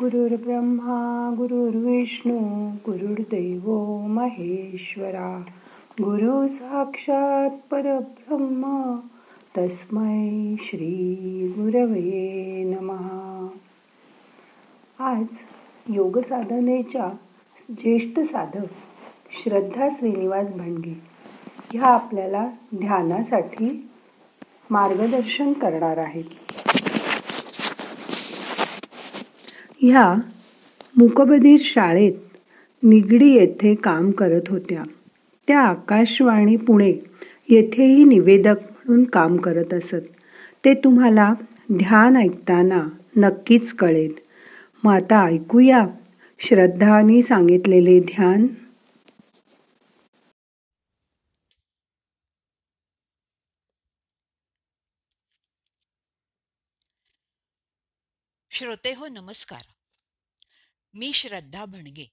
गुरुर्ब्रह्मा गुरुर्विष्णू गुरुर्दैव महेश्वरा. गुरु साक्षात परब्रह्म तस्मै श्री गुरवे नमहा आज योगसाधनेच्या ज्येष्ठ साधक श्रद्धा श्रीनिवास भांडगे ह्या आपल्याला ध्यानासाठी मार्गदर्शन करणार आहेत. ह्या मुकबधीर शाळेत निगडी येथे काम करत होत्या. त्या आकाशवाणी पुणे येथेही निवेदक म्हणून काम करत असत. ते तुम्हाला ध्यान ऐकताना नक्कीच कळेल. मग आता ऐकूया. श्रद्धानी सांगितलेले ध्यान श्रोते हो नमस्कार. मी श्रद्धा भणगे.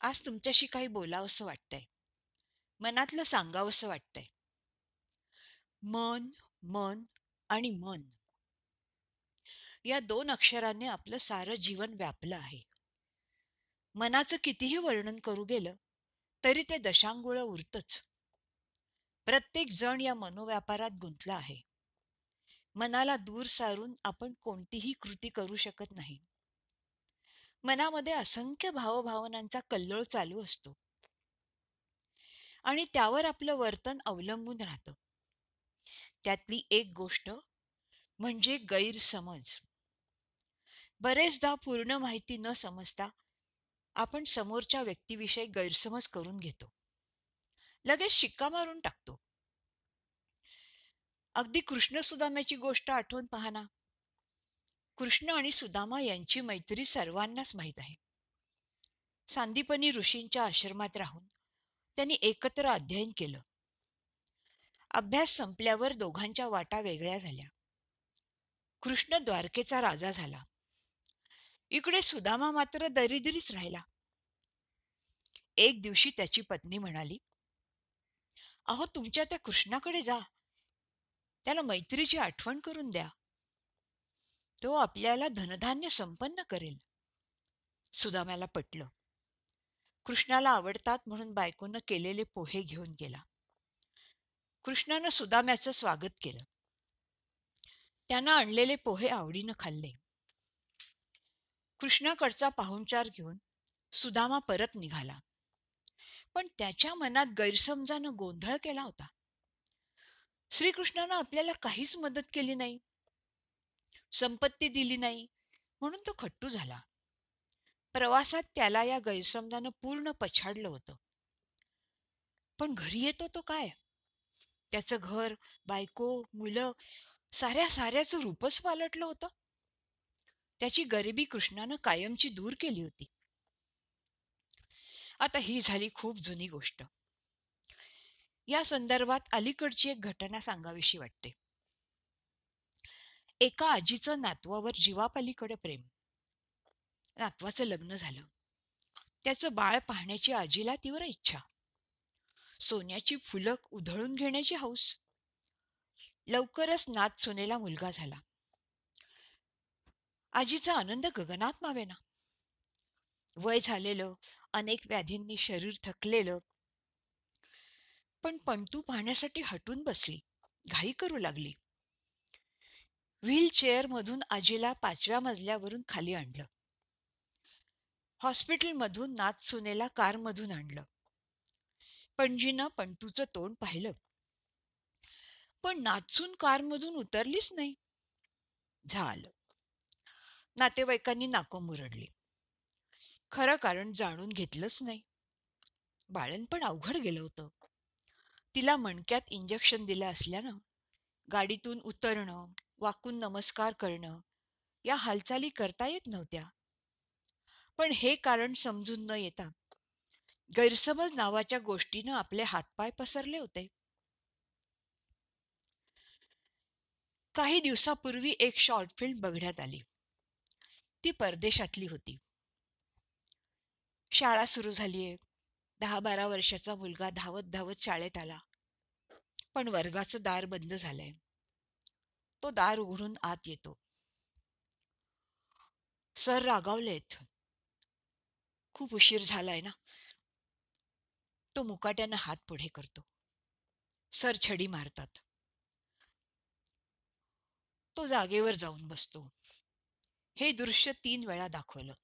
आज तुमच्याशी काही बोलावंसं वाटतंय. मनातलं सांगावंसं वाटतंय. मन मन आणि मन. या दोन अक्षराने आपलं सारं जीवन व्यापलं आहे. मनाचं कितीही वर्णन करू गेलं तरी ते दशांगुळ उरतच. प्रत्येक जण या मनोव्यापारात गुंतला आहे. मनाला दूर सारून आपण कोणतीही कृती करू शकत नाही. मनामध्ये असंख्य भावभावनांचा कल्लोळ चालू असतो. आणि त्यावर आपलं वर्तन अवलंबून राहतं. त्यातली एक गोष्ट म्हणजे गैरसमज. बरेचदा पूर्ण माहिती न समजता आपण समोरच्या व्यक्तीविषयी गैरसमज करून घेतो. लगेच शिक्का मारून टाकतो. अगदी कृष्ण सुदाम्याची गोष्ट आठवून पहा ना. कृष्ण आणि सुदामा यांची मैत्री सर्वांनाच माहीत आहे. सांदीपनी ऋषींच्या आश्रमात राहून त्यांनी एकत्र अध्ययन केलं. अभ्यास संपल्यावर दोघांच्या वाटा वेगळ्या झाल्या. कृष्ण द्वारकेचा राजा झाला. इकडे सुदामा मात्र दरिद्रीच राहिला. एक दिवशी त्याची पत्नी म्हणाली अहो तुमच्या त्या कृष्णाकडे जा. त्याला मैत्रीची आठवण करून द्या. तो आपल्याला धनधान्य संपन्न करेल. सुदाम्याला पटलं. कृष्णाला आवडतात म्हणून बायकोनं केलेले पोहे घेऊन गेला. कृष्णानं सुदाम्याचं स्वागत केलं. त्यानं आणलेले पोहे आवडीनं खाल्ले. कृष्णाकडचा पाहुणचार घेऊन सुदामा परत निघाला. पण त्याच्या मनात गैरसमजानं गोंधळ केला होता. श्रीकृष्णानं आपल्याला काहीच मदत केली नाही. संपत्ती दिली नाही. म्हणून तो खट्टू झाला. प्रवासात त्याला या गैरसमजानं पूर्ण पछाडलं होतं. पण घरी येतो तो काय? त्याचं घर बायको मुलं साऱ्या साऱ्याचं रूपच पालटलं होतं. त्याची गरिबी कृष्णानं कायमची दूर केली होती. आता ही झाली खूप जुनी गोष्ट. या संदर्भात अलीकडची एक घटना सांगावीशी वाटते. एका आजीचं नातवावर जीवापलीकडे प्रेम. नातवाचं लग्न झालं. त्याचं बाळ पाहण्याची आजीला तीव्र इच्छा. सोन्याची फुलक उधळून घेण्याची हौस लवकरच नात सोनेला मुलगा झाला. आजीचा आनंद गगनात मावेना. वय झालेलं अनेक व्याधींनी शरीर थकलेलं पण पंतू पाहण्यासाठी हटून बसली. घाई करू लागली. व्हील मधून आजीला पाचव्या मजल्यावरून खाली आणलं. हॉस्पिटलमधून नाथ सुनेला कारमधून आणलं. पणजीनं पंतूचं तोंड पाहिलं. पण नाचून कारमधून उतरलीच नाही. झालं. नातेवाईकांनी नाको मुरडली. खरं कारण जाणून घेतलंच नाही. बाळण पण अवघड गेलं होतं. तिला मणक्यात इंजेक्शन दिलं असल्यानं गाडीतून उतरणं वाकून नमस्कार करणं या हालचाली करता येत नव्हत्या. पण हे कारण समजून न येता गैरसमज नावाच्या गोष्टीनं आपले हातपाय पसरले होते. काही दिवसापूर्वी एक शॉर्ट फिल्म बघण्यात आली. ती परदेशातली होती. शाळा सुरू झालीये. दहा बारा वर्षाचा मुलगा धावत धावत शाळेत आला. पण वर्गाचं दार बंद झालंय. तो दार उघडून आत येतो. सर रागावलेत. खूप उशीर झालाय ना? तो मुकाट्यानं हात पुढे करतो. सर छडी मारतात. तो जागेवर जाऊन बसतो. हे दृश्य तीन वेळा दाखवलं.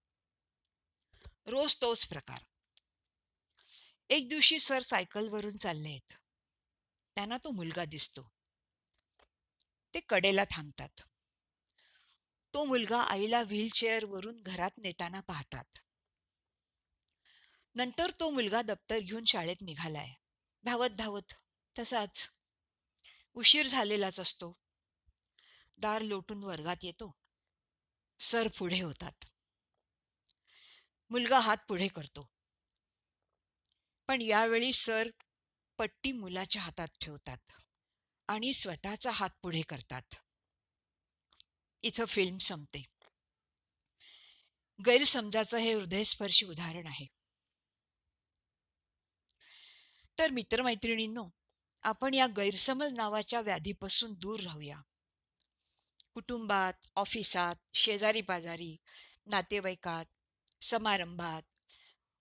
रोज तोच प्रकार. एक दिवशी सर सायकलवरून चालले आहेत. त्यांना तो मुलगा दिसतो. ते कडेला थांबतात. तो मुलगा आईला व्हीलचेअरवरून घरात नेताना पाहतात. नंतर तो मुलगा दप्तर घेऊन शाळेत निघालाय. धावत धावत तसाच उशीर झालेलाच असतो. दार लोटून वर्गात येतो. सर पुढे होतात. मुलगा हात पुढे करतो. पण यावेळी सर पट्टी मुलाच्या हातात ठेवतात आणि स्वतःचा हात पुढे करतात. इथं फिल्म संपते. गैरसमजाचं हे हृदयस्पर्शी उदाहरण आहे. तर मित्रमैत्रिणींनो आपण या गैरसमज नावाच्या व्याधीपासून दूर राहूया. कुटुंबात ऑफिसात शेजारी पाजारी नातेवाईकात समारंभात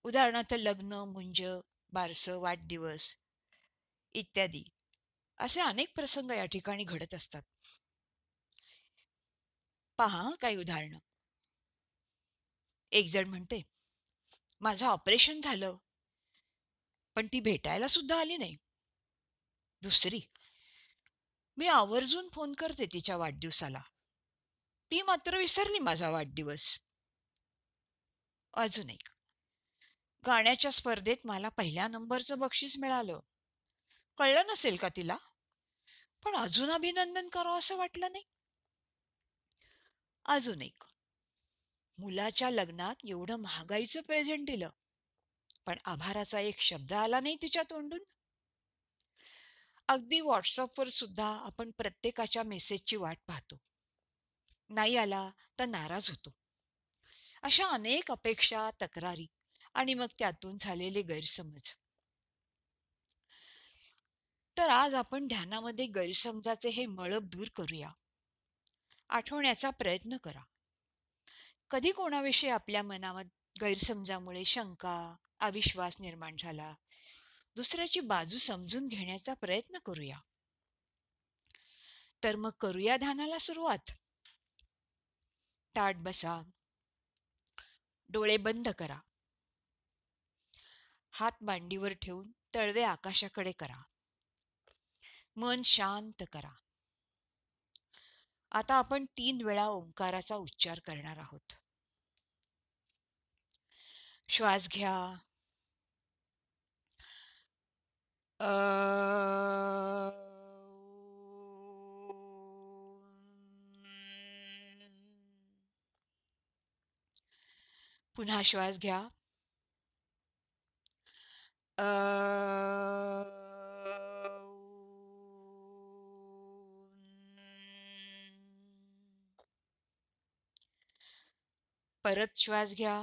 उदाहरणार्थ लग्न मुंज बारसं वाढदिवस इत्यादी असे अनेक प्रसंग या ठिकाणी घडत असतात. पहा काही उदाहरणं. एक जण म्हणते माझं ऑपरेशन झालं पण ती भेटायला सुद्धा आली नाही. दुसरी मी आवर्जून फोन करते तिच्या वाढदिवसाला. ती मात्र विसरली माझा वाढदिवस. अजून एक गाण्याच्या स्पर्धेत मला पहिल्या नंबरचं बक्षीस मिळालं. कळलं नसेल का तिला? पण अजून अभिनंदन करावं असं वाटलं नाही. अजून एक. मुलाच्या लग्नात एवढं महागाईचं प्रेझेंट दिलं. पण आभाराचा एक शब्द आला नाही तिच्या तोंडून. अगदी व्हॉट्सअपवर सुद्धा आपण प्रत्येकाच्या मेसेजची वाट पाहतो. नाही आला तर नाराज होतो. अशा अनेक अपेक्षा तक्रारी आणि मग त्यातून झालेले गैरसमज. तर आज आपण ध्यानामध्ये गैरसमजाचे हे मळब दूर करूया. आठवण्याचा प्रयत्न करा. कधी कोणाविषयी आपल्या मनामध्ये गैरसमजामुळे शंका अविश्वास निर्माण झाला? दुसऱ्याची बाजू समजून घेण्याचा प्रयत्न करूया. तर मग करूया ध्यानाला सुरुवात. ताट बसा. डोळे बंद करा. हात मांडीवर ठेवून तळवे आकाशाकडे करा. मन शांत करा. आता आपण तीन वेळा ओंकाराचा उच्चार करणार आहोत. श्वास घ्या. अ पुन्हा श्वास घ्या. परत श्वास घ्या.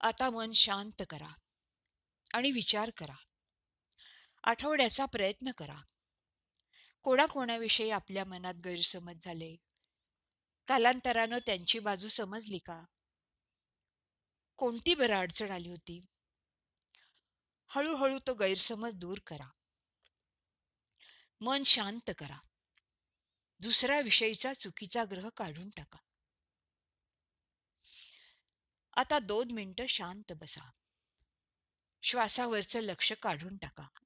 आता मन शांत करा आणि विचार करा. आठवड्याचा प्रयत्न करा. कोणाकोणाविषयी आपल्या मनात गैरसमज झाले? कालांतरानं त्यांची बाजू समजली का? कोणती बरं अडचण आली होती? हळूहळू तो गैरसमज दूर करा. मन शांत करा. दुसऱ्या विषयीचा चुकीचा ग्रह काढून टाका. आता दोन मिनिटं शांत बसा. श्वासावरचं लक्ष काढून टाका.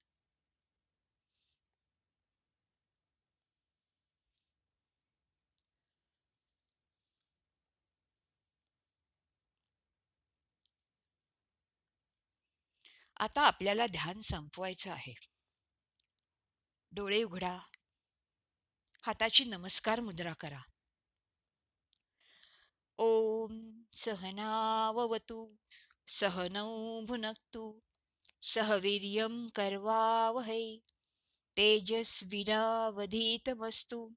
आता आपल्याला ध्यान संपवायचं आहे. डोळे उघडा. हाताची नमस्कार मुद्रा करा. ओम सहनावतु सहनौ भुनक्तु सहवीर्यं कर्वावहै तेजस्विनावधीतमस्तु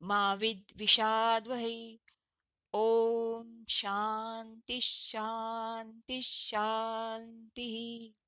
मा विद्विषाद्वहै ॐ शान्तिः शान्तिः शान्तिः.